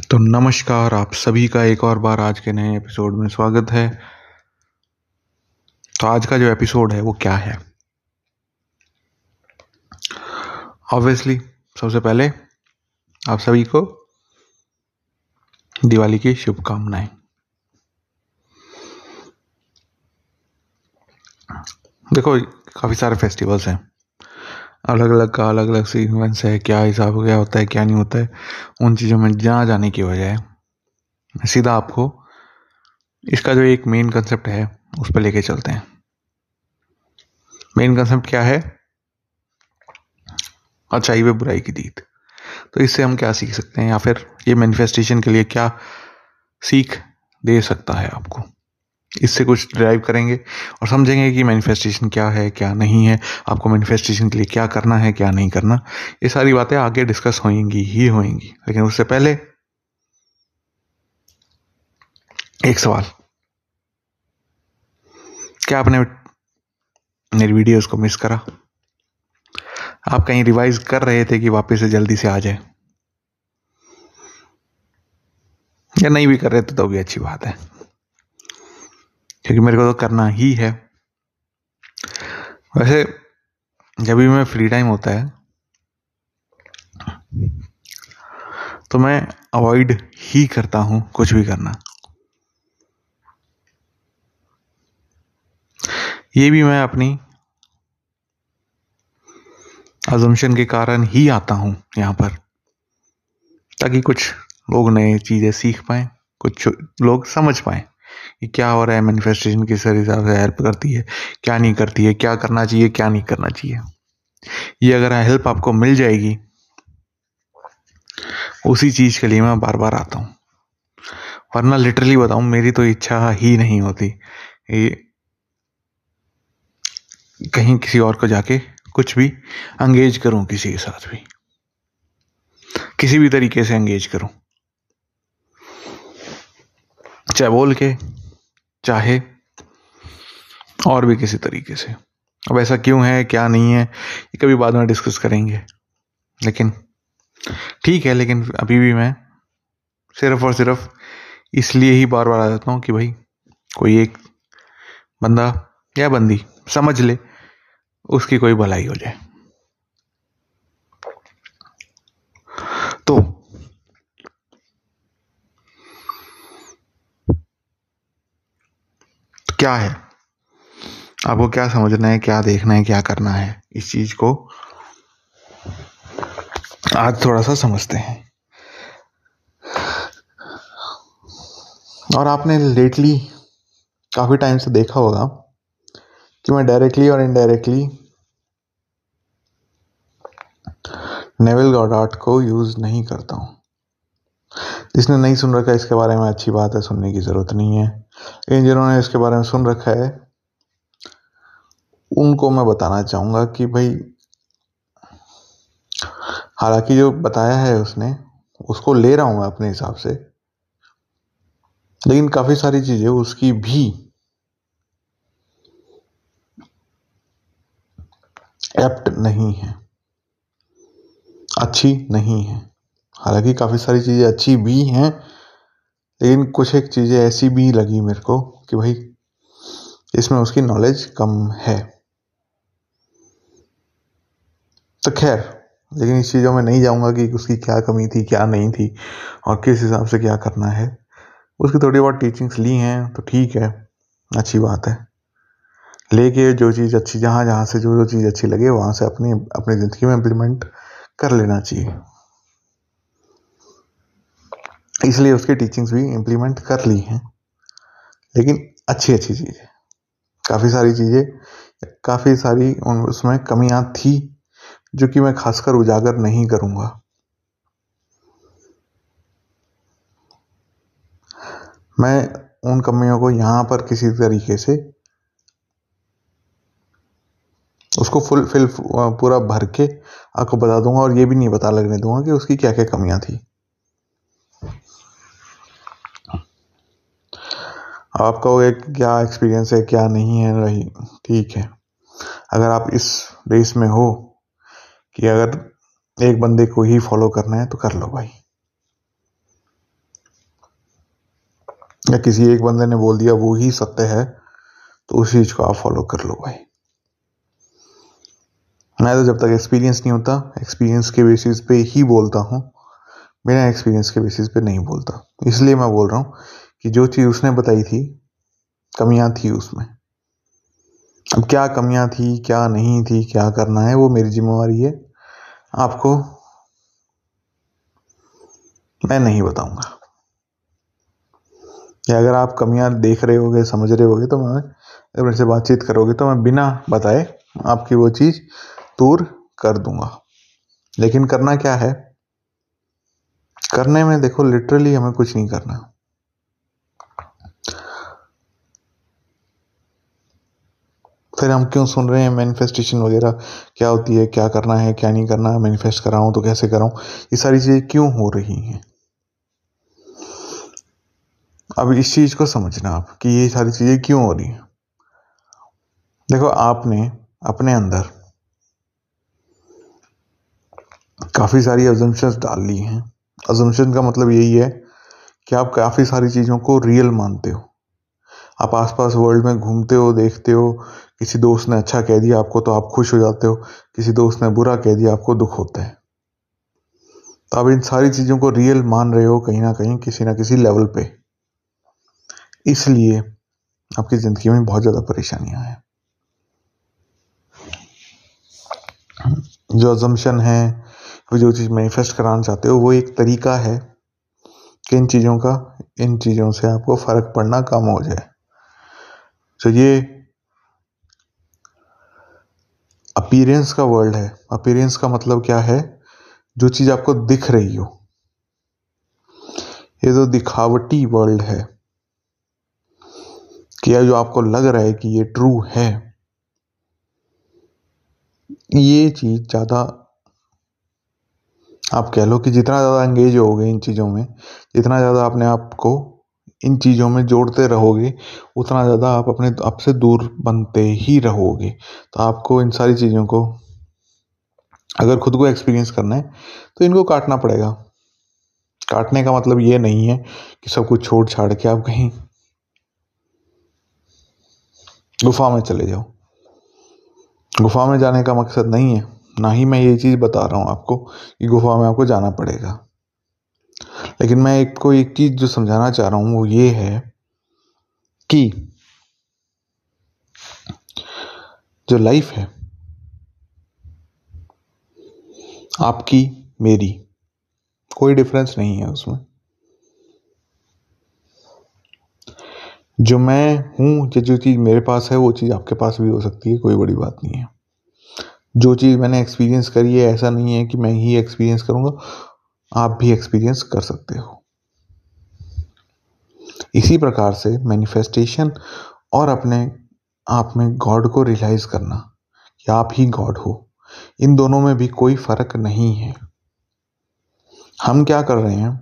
तो नमस्कार, आप सभी का एक और बार आज के नए एपिसोड में स्वागत है। तो आज का जो एपिसोड है, वो क्या है? ऑब्वियसली सबसे पहले आप सभी को दिवाली की शुभकामनाएँ। देखो, काफ़ी सारे फेस्टिवल्स हैं। अलग अलग का अलग अलग सीक्वेंस है, क्या हिसाब, क्या होता है, क्या नहीं होता है, उन चीज़ों में जहाँ जाने की बजाय सीधा आपको इसका जो एक मेन कंसेप्ट है, उस पर लेके चलते हैं। मेन कंसेप्ट क्या है? अच्छाई व बुराई की जीत। तो इससे हम क्या सीख सकते हैं या फिर ये मैनिफेस्टेशन के लिए क्या सीख दे सकता है आपको? इससे कुछ ड्राइव करेंगे और समझेंगे कि मैनिफेस्टेशन क्या है, क्या नहीं है, आपको मैनिफेस्टेशन के लिए क्या करना है, क्या नहीं करना। ये सारी बातें आगे डिस्कस होंगी ही होंगी लेकिन उससे पहले एक सवाल। क्या आपने मेरी वीडियोस को मिस करा? आप कहीं रिवाइज कर रहे थे कि वापस से जल्दी से आ जाए? या नहीं भी कर रहे तो भी अच्छी बात है। क्योंकि मेरे को तो करना ही है। वैसे, जब भी मैं फ्री टाइम होता है तो मैं अवॉइड ही करता हूँ कुछ भी करना। ये भी मैं अपनी अजम्पशन के कारण ही आता हूँ यहाँ पर, ताकि कुछ लोग नए चीज़ें सीख पाए, कुछ लोग समझ पाए। कि क्या हो रहा है मैनिफेस्टेशन किस हिसाब से हेल्प करती है, क्या नहीं करती है, क्या करना चाहिए, क्या नहीं करना चाहिए। ये अगर हेल्प आपको मिल जाएगी, उसी चीज़ के लिए मैं बार बार आता हूँ। वरना लिटरली बताऊँ, मेरी तो इच्छा ही नहीं होती ये कहीं किसी और को जाके कुछ भी अंगेज करूँ, किसी के साथ भी। किसी भी तरीके से अंगेज करूँ। चाहे बोल के, चाहे और भी किसी तरीके से। अब ऐसा क्यों है, क्या नहीं है, ये कभी बाद में डिस्कस करेंगे। लेकिन ठीक है, लेकिन अभी भी मैं सिर्फ़ और सिर्फ़ इसलिए ही बार बार आ जाता हूँ कि भाई, कोई एक बंदा या बंदी समझ ले, उसकी कोई भलाई हो जाए। तो क्या है? आपको क्या समझना है, क्या देखना है, क्या करना है? इस चीज़ को आज थोड़ा सा समझते हैं। और आपने लेटली काफ़ी टाइम से देखा होगा कि मैं डायरेक्टली और इनडायरेक्टली नेवल गॉडार्ट को यूज़ नहीं करता हूँ। जिसने नहीं सुन रखा, इसके बारे में अच्छी बात है, सुनने की ज़रूरत नहीं है। लेकिन जिन्होंने इसके बारे में सुन रखा है, उनको मैं बताना चाहूँगा कि भाई, हालाँकि जो बताया है उसने, उसको ले रहा हूँ मैं अपने हिसाब से, लेकिन काफ़ी सारी चीज़ें उसकी भी। एप्ट नहीं है। अच्छी नहीं है। हालाँकि काफ़ी सारी चीज़ें अच्छी भी हैं लेकिन कुछ एक चीज़ें ऐसी भी लगी मेरे को कि भाई, इसमें उसकी नॉलेज कम है। तो खैर, लेकिन इस चीज़ों में नहीं जाऊँगा कि उसकी क्या कमी थी, क्या नहीं थी, और किस हिसाब से क्या करना है। उसकी थोड़ी बहुत टीचिंग्स ली हैं तो ठीक है, अच्छी बात है। लेके जो चीज़ अच्छी जहाँ जहाँ से जो जो चीज़ अच्छी लगे, वहाँ से अपनी अपनी ज़िंदगी में इम्प्लीमेंट कर लेना चाहिए। इसलिए उसकी टीचिंग्स भी इम्प्लीमेंट कर ली हैं। लेकिन अच्छी अच्छी चीज़ें, काफ़ी सारी चीज़ें, काफ़ी सारी उसमें कमियाँ थी, जो कि मैं खासकर उजागर नहीं करूँगा। मैं उन कमियों को यहाँ पर किसी तरीके से उसको फुल फिल पूरा भर के आपको बता दूँगा और ये भी नहीं बता लगने दूँगा कि उसकी क्या क्या कमियाँ थी। आपका एक क्या एक्सपीरियंस है, क्या नहीं है, रही, ठीक है। अगर आप इस रेस में हो कि अगर एक बंदे को ही फॉलो करना है तो कर लो भाई। या किसी एक बंदे ने बोल दिया, वो ही सत्य है तो उस चीज़ को आप फॉलो कर लो भाई। मैं तो जब तक एक्सपीरियंस नहीं होता एक्सपीरियंस के बेसिस पे ही बोलता हूँ, बिना एक्सपीरियंस के बेसिस पे नहीं बोलता। इसलिए मैं बोल रहा हूँ कि जो चीज़ उसने बताई थी, कमियाँ थी उसमें। अब क्या कमियाँ थी, क्या नहीं थी, क्या करना है, वो मेरी जिम्मेवारी है। आपको मैं नहीं बताऊँगा। या अगर आप कमियाँ देख रहे होगे, समझ रहे होगे तो मैं अगर मेरे से बातचीत करोगे तो मैं बिना बताए आपकी वो चीज़ दूर कर दूँगा। लेकिन करना क्या है? करने में देखो लिटरली हमें कुछ नहीं करना। फिर हम क्यों सुन रहे हैं मैनिफेस्टेशन वगैरह? क्या होती है? क्या करना है? क्या नहीं करना? है मैनिफेस्ट कराऊं तो कैसे कराऊं? ये सारी चीज़ें क्यों हो रही हैं? अब इस चीज़ को समझना आप कि ये सारी चीज़ें क्यों हो रही हैं? देखो, आपने अपने अंदर काफ़ी सारी अजम्पन्स डाल ली हैं। अजम्पन का मतलब यही है कि आप काफ़ी सारी चीज़ों को रियल मानते हो। आप आसपास वर्ल्ड में घूमते हो, देखते हो, किसी दोस्त ने अच्छा कह दिया आपको तो आप खुश हो जाते हो, किसी दोस्त ने बुरा कह दिया आपको दुख होता है। तो आप इन सारी चीज़ों को रियल मान रहे हो कहीं ना कहीं, किसी ना किसी लेवल पे। इसलिए आपकी ज़िंदगी में बहुत ज़्यादा परेशानियाँ हैं। जो अजम्पन है, वो जो चीज़ मैनिफेस्ट कराना चाहते हो, वो एक तरीका है कि इन चीज़ों का, इन चीज़ों से आपको फ़र्क पड़ना कम हो जाए। तो ये अपीरेंस का वर्ल्ड है। अपीरेंस का मतलब क्या है? जो चीज़ आपको दिख रही हो। ये तो दिखावटी वर्ल्ड है। कि जो आपको लग रहा है कि ये ट्रू है। ये चीज़ ज़्यादा आप कह लो कि जितना ज़्यादा एंगेज हो गए इन चीज़ों में, जितना ज़्यादा आपने आप को इन चीज़ों में जोड़ते रहोगे, उतना ज़्यादा आप अपने आप से दूर बनते ही रहोगे। तो आपको इन सारी चीज़ों को, अगर खुद को एक्सपीरियंस करना है तो इनको काटना पड़ेगा। काटने का मतलब ये नहीं है कि सब कुछ छोड़ छाड़ के आप कहीं गुफा में चले जाओ। गुफा में जाने का मकसद नहीं है। ना ही मैं ये चीज़ बता रहा हूँ आपको कि गुफा में आपको जाना पड़ेगा। लेकिन मैं एक को एक चीज़ जो समझाना चाह रहा हूँ, वो ये है कि जो लाइफ है, आपकी, मेरी, कोई डिफरेंस नहीं है उसमें। जो मैं हूँ, जो चीज़ मेरे पास है, वो चीज़ आपके पास भी हो सकती है, कोई बड़ी बात नहीं है। जो चीज़ मैंने एक्सपीरियंस करी है, ऐसा नहीं है कि मैं ही एक्सपीरियंस करूँगा। आप भी एक्सपीरियंस कर सकते हो। इसी प्रकार से मैनिफेस्टेशन और अपने आप में गॉड को रियलाइज़ करना कि आप ही गॉड हो। इन दोनों में भी कोई फ़र्क नहीं है। हम क्या कर रहे हैं?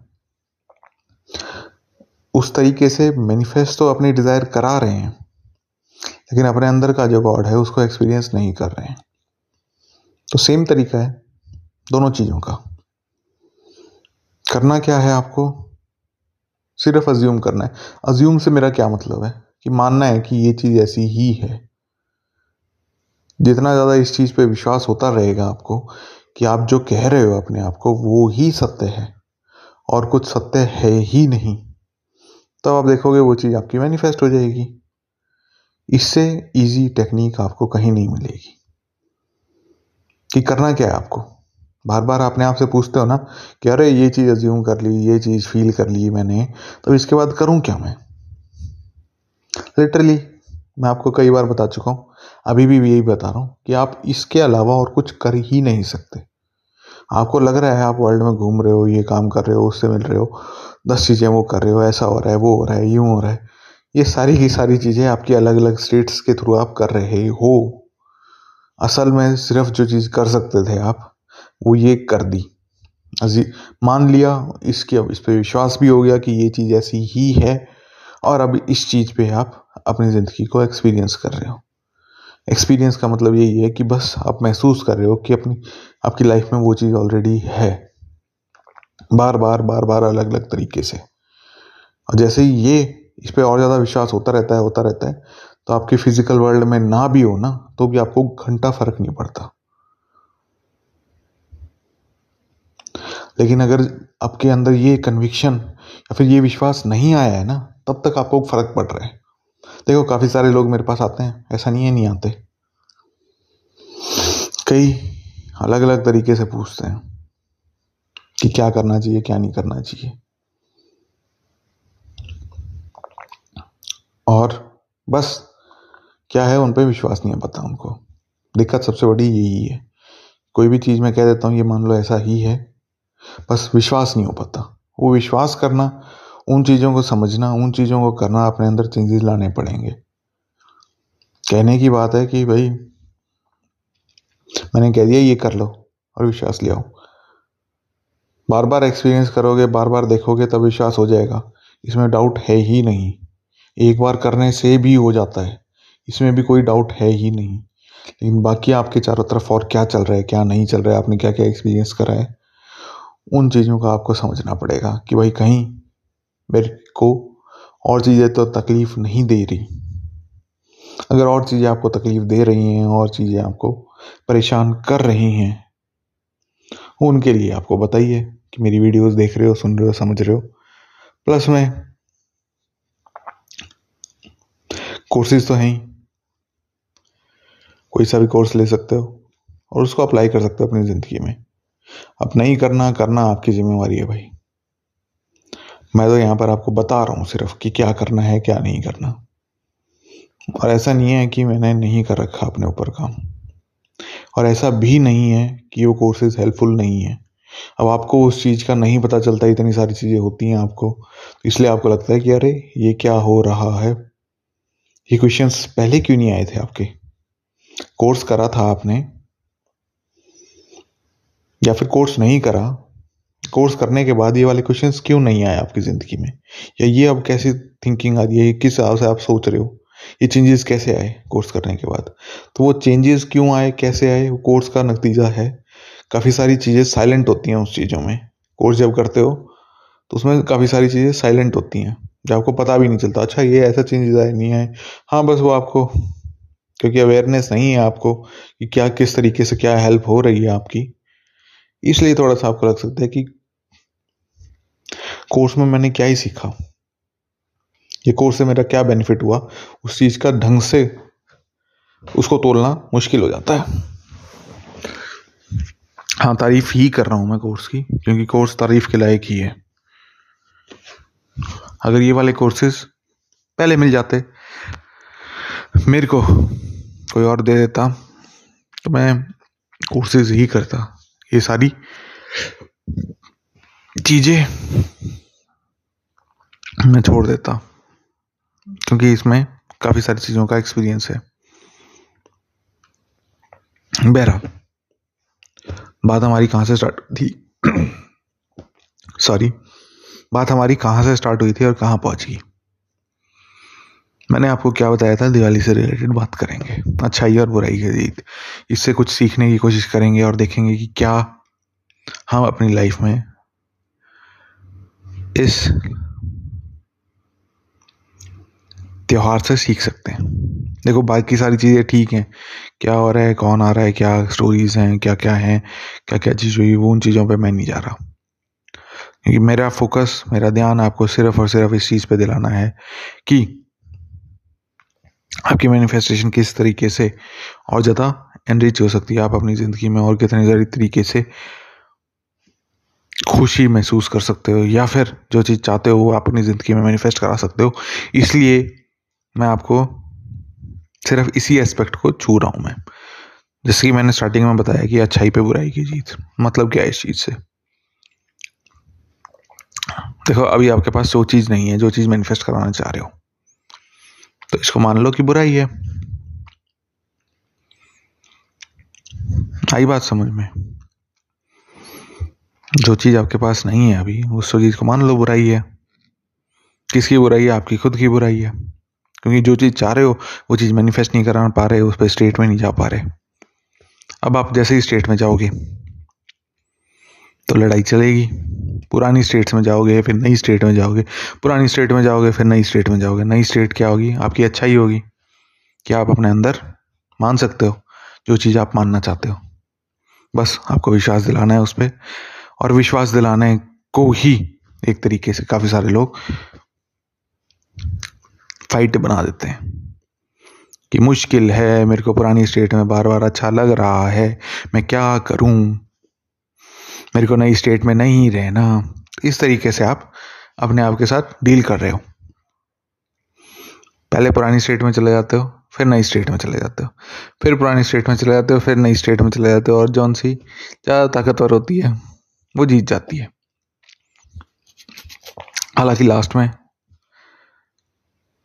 उस तरीके से मैनिफेस्ट तो अपनी डिज़ायर करा रहे हैं, लेकिन अपने अंदर का जो गॉड है, उसको एक्सपीरियंस नहीं कर रहे हैं। तो सेम तरीका है दोनों चीज़ों का। करना क्या है आपको? सिर्फ़ अज्यूम करना है। अज्यूम से मेरा क्या मतलब है? कि मानना है कि ये चीज़ ऐसी ही है। जितना ज़्यादा इस चीज़ पे विश्वास होता रहेगा आपको कि आप जो कह रहे हो अपने आप को, वो ही सत्य है। और कुछ सत्य है ही नहीं। तब तो आप देखोगे वो चीज़ आपकी मैनिफेस्ट हो जाएगी। इससे इजी टेक्निक आपको कहीं नहीं मिलेगी। कि करना क्या है आपको? बार बार अपने आप से पूछते हो ना कि अरे, ये चीज़ अज्यूम कर ली, ये चीज़ फील कर ली मैंने तो इसके बाद करूँ क्या मैं? लिटरली मैं आपको कई बार बता चुका हूँ, अभी भी यही बता रहा हूँ कि आप इसके अलावा और कुछ कर ही नहीं सकते। आपको लग रहा है आप वर्ल्ड में घूम रहे हो, ये काम कर रहे हो, उससे मिल रहे हो, दस चीज़ें वो कर रहे हो, ऐसा हो रहा है, वो हो रहा है, यूँ हो रहा है। ये सारी की सारी चीज़ें आपकी अलग अलग स्टेट्स के थ्रू आप कर रहे हो। असल में सिर्फ़ जो चीज़ कर सकते थे आप वो ये कर दी। मान लिया इसके अब इस पर विश्वास भी हो गया कि ये चीज़ ऐसी ही है और अब इस चीज़ पे आप अपनी ज़िंदगी को एक्सपीरियंस कर रहे हो। एक्सपीरियंस का मतलब यही है कि बस आप महसूस कर रहे हो कि अपनी, आपकी लाइफ में वो चीज़ ऑलरेडी है। बार बार बार बार अलग अलग तरीके से। और जैसे ही ये इस पर और ज़्यादा विश्वास होता रहता है, होता रहता है तो आपके फ़िज़िकल वर्ल्ड में ना भी हो ना तो भी आपको घंटा फ़र्क नहीं पड़ता। लेकिन अगर आपके अंदर ये कन्विक्शन या फिर ये विश्वास नहीं आया है ना, तब तक आपको फ़र्क पड़ रहा है। देखो, काफ़ी सारे लोग मेरे पास आते हैं, ऐसा नहीं है, नहीं आते। कई अलग अलग तरीके से पूछते हैं कि क्या करना चाहिए, क्या नहीं करना चाहिए। और बस, क्या है उन पर विश्वास नहीं है पता उनको। दिक्कत सबसे बड़ी यही है। कोई भी चीज़ मैं कह देता हूँ, ये मान लो ऐसा ही है। बस विश्वास नहीं हो पाता। वो विश्वास करना, उन चीज़ों को समझना, उन चीज़ों को करना अपने अंदर चेंजेस लाने पड़ेंगे। कहने की बात है कि भाई, मैंने कह दिया, ये कर लो और विश्वास ले आओ। बार बार एक्सपीरियंस करोगे बार बार देखोगे, तब विश्वास हो जाएगा। इसमें डाउट है ही नहीं। एक बार करने से भी हो जाता है। इसमें भी कोई डाउट है ही नहीं। लेकिन बाकी आपके चारों तरफ़ और क्या चल रहा है, क्या नहीं चल रहा है, आपने क्या क्या एक्सपीरियंस करा है? उन चीज़ों का आपको समझना पड़ेगा कि भाई कहीं मेरे को और चीज़ें तो तकलीफ़ नहीं दे रही। अगर और चीज़ें आपको तकलीफ़ दे रही हैं, और चीज़ें आपको परेशान कर रही हैं, उनके लिए आपको बताइए कि मेरी वीडियोस देख रहे हो, सुन रहे हो, समझ रहे हो। प्लस में कोर्सेज तो हैं ही। कोई सा भी कोर्स ले सकते हो और उसको अप्लाई कर सकते हो अपनी ज़िंदगी में। अब नहीं करना करना आपकी जिम्मेवारी है भाई। मैं तो यहाँ पर आपको बता रहा हूँ सिर्फ़ कि क्या करना है, क्या नहीं करना। और ऐसा नहीं है कि मैंने नहीं कर रखा अपने ऊपर काम। और ऐसा भी नहीं है कि वो कोर्सेज हेल्पफुल नहीं है। अब आपको उस चीज़ का नहीं पता चलता, इतनी सारी चीज़ें होती हैं आपको। तो इसलिए आपको लगता है कि अरे, ये क्या हो रहा है? ये क्वेश्चंस पहले क्यों नहीं आए थे आपके? कोर्स करा था आपने। या फिर कोर्स नहीं करा, कोर्स करने के बाद ये वाले क्वेश्चंस क्यों नहीं आए आपकी ज़िंदगी में? या ये अब कैसी थिंकिंग आ रही है? किस हिसाब से आप सोच रहे हो? ये चेंजेस कैसे आए कोर्स करने के बाद? तो वो चेंजेस क्यों आए? कैसे आए? वो कोर्स का नतीजा है। काफ़ी सारी चीज़ें साइलेंट होती हैं उस चीज़ों में। कोर्स जब करते हो तो उसमें काफ़ी सारी चीज़ें साइलेंट होती हैं। जो आपको पता भी नहीं चलता अच्छा ये ऐसा चेंजेस आए, नहीं आए? हाँ बस वो आपको, क्योंकि अवेयरनेस नहीं है आपको कि क्या, किस तरीके से क्या हेल्प हो रही है आपकी। इसलिए थोड़ा सा आपको लग सकता है कि कोर्स में मैंने क्या ही सीखा। ये कोर्स से मेरा क्या बेनिफिट हुआ, उस चीज़ का ढंग से उसको तोलना मुश्किल हो जाता है। हाँ तारीफ़ ही कर रहा हूँ मैं कोर्स की, क्योंकि कोर्स तारीफ़ के लायक ही है। अगर ये वाले कोर्सेज पहले मिल जाते, मेरे को कोई और दे देता तो मैं कोर्सेज ही करता। ये सारी चीज़ें मैं छोड़ देता, क्योंकि इसमें काफ़ी सारी चीज़ों का एक्सपीरियंस है। बहरहाल बात हमारी कहाँ से स्टार्ट थी? सॉरी बात हमारी कहाँ से स्टार्ट हुई थी और कहाँ पहुँच? गई मैंने आपको क्या बताया था, दिवाली से रिलेटेड बात करेंगे। अच्छाई और बुराई के इससे कुछ सीखने की कोशिश करेंगे और देखेंगे कि क्या हम अपनी लाइफ में इस त्यौहार से सीख सकते हैं। देखो, बाकी सारी चीज़ें ठीक हैं। क्या हो रहा है, कौन आ रहा है, क्या स्टोरीज हैं क्या क्या हैं क्या क्या चीज़ हुई, वो उन चीज़ों पे मैं नहीं जा रहा। क्योंकि मेरा फोकस मेरा ध्यान आपको सिर्फ़ और सिर्फ़ इस चीज़ पे दिलाना है कि आपकी मैनिफेस्टेशन किस तरीके से और ज़्यादा एनरिच हो सकती है? आप अपनी ज़िंदगी में और कितने ज़्यादा तरीके से खुशी महसूस कर सकते हो या फिर जो चीज़ चाहते हो वो आप अपनी ज़िंदगी में मैनिफेस्ट करा सकते हो। इसलिए मैं आपको सिर्फ़ इसी एस्पेक्ट को छू रहा हूँ मैं। जैसे कि मैंने स्टार्टिंग में बताया कि अच्छाई पे बुराई की जीत मतलब क्या है इस चीज़ से? देखो, अभी आपके पास जो चीज़ नहीं है, जो चीज़ मैनिफेस्ट कराना चाह रहे हो। इसको मान लो कि बुराई है। आई बात समझ में? जो चीज़ आपके पास नहीं है अभी, उस चीज़ को मान लो बुराई है। किसकी बुराई है? आपकी खुद की बुराई है। क्योंकि जो चीज़ चाह रहे हो, वो चीज़ मैनिफेस्ट नहीं करा पा रहे, उस पर स्टेट में नहीं जा पा रहे। अब आप जैसे ही स्टेट में जाओगे तो लड़ाई चलेगी। पुरानी स्टेट्स में जाओगे, फिर नई स्टेट में जाओगे। पुरानी स्टेट में जाओगे, फिर नई स्टेट में जाओगे। नई स्टेट क्या होगी? आपकी अच्छाई होगी। क्या आप अपने अंदर मान सकते हो? जो चीज़ आप मानना चाहते हो। बस आपको विश्वास दिलाना है उस पर और विश्वास दिलाने को ही एक तरीके से काफ़ी सारे लोग फाइट बना देते हैं। कि मुश्किल है, मेरे को पुरानी स्टेट में बार बार अच्छा लग रहा है। मैं क्या करूँ? मेरे को नई स्टेट में नहीं रहना। इस तरीके से आप अपने आप के साथ डील कर रहे हो। पहले पुरानी स्टेट में चले जाते हो, फिर नई स्टेट में चले जाते हो। फिर पुरानी स्टेट में चले जाते हो, फिर नई स्टेट में चले जाते हो। और जौन सी ज़्यादा ताकतवर होती है, वो जीत जाती है। हालाँकि लास्ट में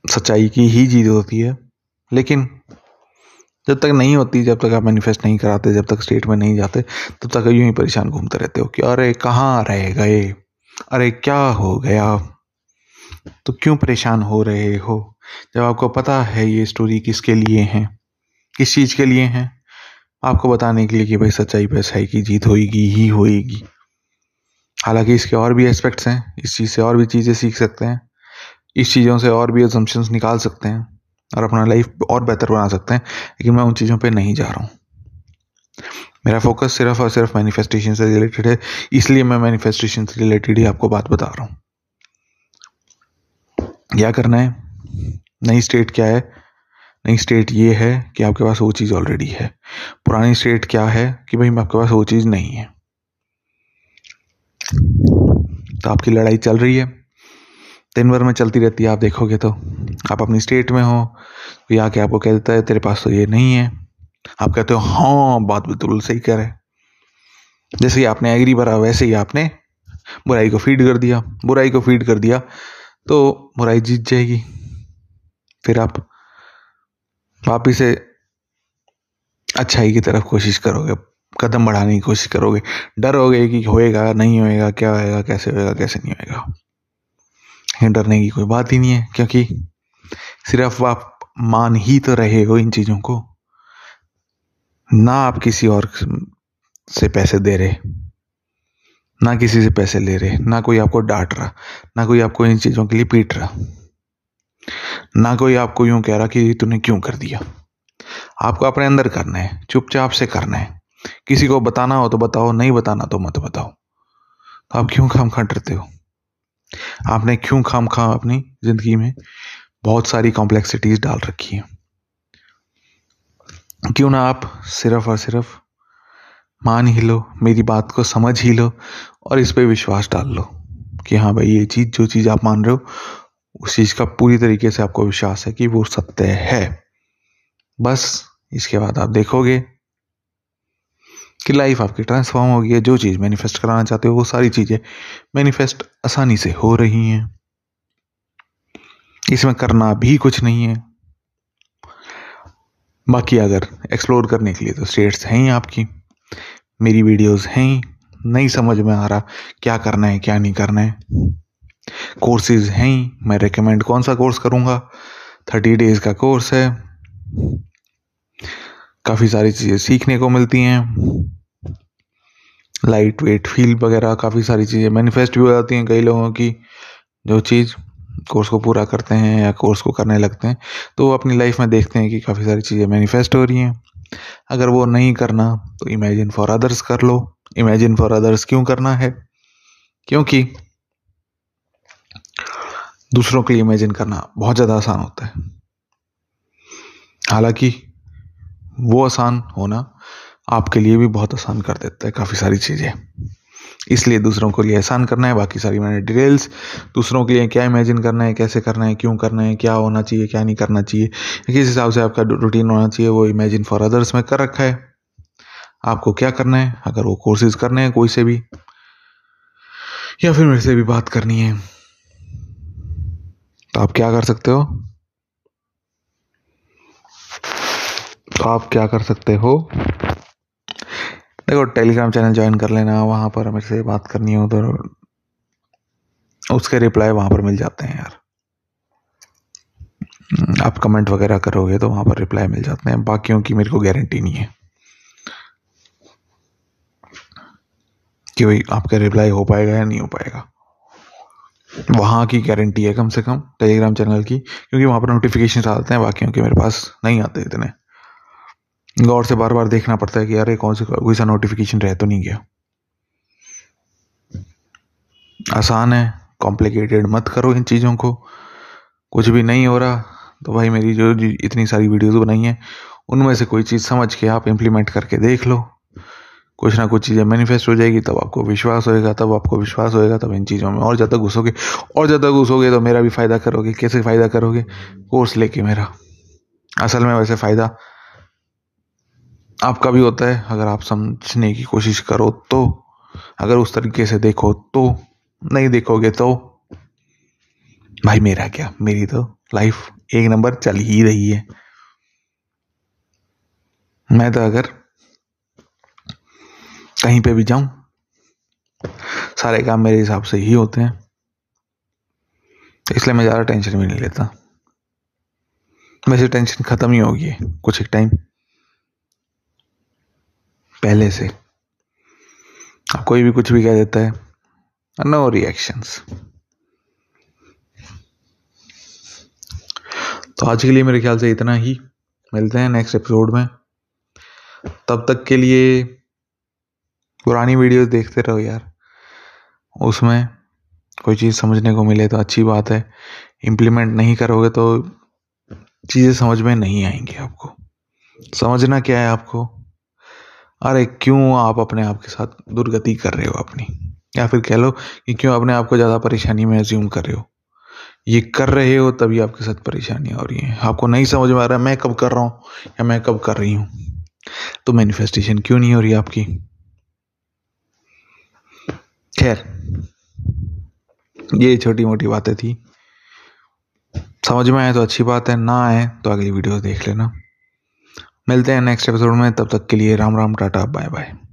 सच्चाई की ही जीत होती है, लेकिन जब तक नहीं होती, जब तक आप मैनिफेस्ट नहीं कराते, जब तक स्टेट में नहीं जाते, तब तक यूँ ही परेशान घूमते रहते हो कि अरे कहाँ रह गए? अरे क्या हो गया? तो क्यों परेशान हो रहे हो? जब आपको पता है ये स्टोरी किसके लिए है, किस चीज़ के लिए है, आपको बताने के लिए कि भाई सच्चाई पे सही की जीत होगी ही होगी हालाँकि इसके और भी एस्पेक्ट्स हैं, इस चीज़ से और भी चीज़ें सीख सकते हैं, इस चीज़ों से और भी एजम्पन्स निकाल सकते हैं। और अपना लाइफ और बेहतर बना सकते हैं, लेकिन मैं उन चीज़ों पे नहीं जा रहा हूँ। मेरा फोकस सिर्फ़ और सिर्फ़ मैनिफेस्टेशन से रिलेटेड है, इसलिए मैं मैनिफेस्टेशन से रिलेटेड ही आपको बात बता रहा हूँ। क्या करना है? नई स्टेट क्या है? नई स्टेट ये है कि आपके पास वो चीज़ ऑलरेडी है। पुरानी स्टेट क्या है कि भाई आपके पास वो चीज़ नहीं है? तो आपकी लड़ाई चल रही है। दिन भर में चलती रहती है, आप देखोगे तो। आप अपनी स्टेट में हो तो आके आपको कह देता है, तेरे पास तो ये नहीं है। आप कहते हो हाँ बात बिल्कुल सही कह रहे जैसे ही आपने एग्री भरा, वैसे ही आपने बुराई को फ़ीड कर दिया। बुराई को फ़ीड कर दिया तो बुराई जीत जाएगी। फिर आप वापिस से अच्छाई की तरफ़ कोशिश करोगे, कदम बढ़ाने की कोशिश करोगे। डर होगे कि होएगा, नहीं होएगा, क्या होएगा, कैसे होएगा, कैसे नहीं होएगा। डरने की कोई बात ही नहीं है, क्योंकि सिर्फ़ आप मान ही तो रहे हो इन चीज़ों को, ना आप किसी और से पैसे दे रहे, ना किसी से पैसे ले रहे, ना कोई आपको डांट रहा, ना कोई आपको इन चीज़ों के लिए पीट रहा, ना कोई आपको यूँ कह रहा कि तूने क्यों कर दिया। आपको अपने अंदर करना है, चुपचाप से करना है। किसी को बताना हो तो बताओ, नहीं बताना तो मत बताओ। तो आप क्यों खाम खा डरते हो? आपने क्यों खाम खा अपनी ज़िंदगी में? बहुत सारी कॉम्प्लेक्सिटीज डाल रखी है। क्यों ना आप सिर्फ़ और सिर्फ़ मान ही लो, मेरी बात को समझ ही लो और इस पर विश्वास डाल लो कि हाँ भाई, ये चीज़, जो चीज़ आप मान रहे हो, उस चीज़ का पूरी तरीके से आपको विश्वास है कि वो सत्य है। बस, इसके बाद आप देखोगे कि लाइफ आपकी ट्रांसफॉर्म हो गई है, जो चीज़ मैनिफेस्ट कराना चाहते हो, वो सारी चीज़ें मैनिफेस्ट आसानी से हो रही हैं। इसमें करना भी कुछ नहीं है। बाकी अगर एक्सप्लोर करने के लिए तो स्टेट्स हैं ही आपकी। मेरी वीडियोस हैं ही। नहीं समझ में आ रहा क्या करना है, क्या नहीं करना है। कोर्सेज हैं ही। मैं रेकमेंड कौन सा कोर्स करूँगा? थर्टी डेज़ का कोर्स है। काफ़ी सारी चीज़ें सीखने को मिलती हैं। लाइट वेट फील वगैरह काफ़ी सारी चीज़ें मैनिफेस्ट भी हो जाती हैं कई लोगों की, जो चीज़ कोर्स को पूरा करते हैं या कोर्स को करने लगते हैं तो वो अपनी लाइफ में देखते हैं कि काफ़ी सारी चीज़ें मैनिफेस्ट हो रही हैं। अगर वो नहीं करना तो इमेजिन फॉर अदर्स कर लो। इमेजिन फॉर अदर्स क्यों करना है? क्योंकि दूसरों के लिए इमेजिन करना बहुत ज़्यादा आसान होता है। हालाँकि वो आसान होना आपके लिए भी बहुत आसान कर देता है काफ़ी सारी चीज़ें। इसलिए दूसरों के लिए आसान करना है, बाकी सारी मैंने डिटेल्स। दूसरों के लिए क्या इमेजिन करना है, कैसे करना है, क्यों करना है, क्या होना चाहिए, क्या नहीं करना चाहिए, किस हिसाब से आपका रूटीन होना चाहिए, वो इमेजिन फॉर अदर्स में कर रखा है। आपको क्या करना है, अगर वो कोर्सेज करने हैं कोई से भी, या फिर मेरे से भी बात करनी है तो आप क्या कर सकते हो? तो आप क्या कर सकते हो? देखो टेलीग्राम चैनल ज्वाइन कर लेना, वहाँ पर मेरे से बात करनी हो तो उसके रिप्लाई वहाँ पर मिल जाते हैं यार। आप कमेंट वगैरह करोगे तो वहाँ पर रिप्लाई मिल जाते हैं, बाकियों की मेरे को गारंटी नहीं है। कि भाई, आपका रिप्लाई हो पाएगा या नहीं हो पाएगा। वहाँ की गारंटी है कम से कम टेलीग्राम चैनल की, क्योंकि वहाँ पर नोटिफिकेशन आते हैं, बाकियों के मेरे पास नहीं आते इतने। गौर से बार बार देखना पड़ता है कि अरे कौन से कोई सा नोटिफिकेशन रह तो नहीं गया। आसान है कॉम्प्लिकेटेड मत करो इन चीज़ों को। कुछ भी नहीं हो रहा तो भाई मेरी जो इतनी सारी वीडियोज़ बनाई हैं, उनमें से कोई चीज़ समझ के आप इम्प्लीमेंट करके देख लो। कुछ ना कुछ चीज़ें मैनिफेस्ट हो जाएगी, तब आपको विश्वास होएगा, तब आपको विश्वास होएगा, तब इन चीज़ों में और ज़्यादा घुसोगे, और ज़्यादा घुसोगे तो मेरा भी फ़ायदा करोगे। कैसे फ़ायदा करोगे? कोर्स लेके मेरा। असल में वैसे फ़ायदा आपका भी होता है, अगर आप समझने की कोशिश करो तो। अगर उस तरीके से देखो तो नहीं देखोगे तो। भाई मेरा क्या? मेरी तो लाइफ एक नंबर चल ही रही है। मैं तो अगर कहीं पे भी जाऊँ, सारे काम मेरे हिसाब से ही होते हैं। इसलिए मैं ज़्यादा टेंशन भी नहीं लेता। वैसे टेंशन ख़त्म ही होगी कुछ एक टाइम पहले से। कोई भी कुछ भी कह देता है नो रिएक्शंस तो आज के लिए मेरे ख्याल से इतना ही। मिलते हैं नेक्स्ट एपिसोड में। तब तक के लिए पुरानी वीडियोस देखते रहो यार। उसमें कोई चीज़ समझने को मिले तो अच्छी बात है। इम्प्लीमेंट नहीं करोगे तो चीज़ें समझ में नहीं आएँगी आपको। समझना क्या है आपको? अरे क्यों आप अपने आप के साथ दुर्गति कर रहे हो अपनी? या फिर कह लो कि क्यों अपने आप को ज़्यादा परेशानी में एज्यूम कर रहे हो? ये कर रहे हो तभी आपके साथ परेशानियाँ हो रही हैं। आपको नहीं समझ में आ रहा, मैं कब कर रहा हूँ या मैं कब कर रही हूँ? तो मैनिफेस्टेशन क्यों नहीं हो रही आपकी? खैर, ये छोटी मोटी बातें थी। समझ में आए तो अच्छी बात है, ना आए तो अगली वीडियो देख लेना। मिलते हैं नेक्स्ट एपिसोड में तब तक के लिए Ram Ram tata bye bye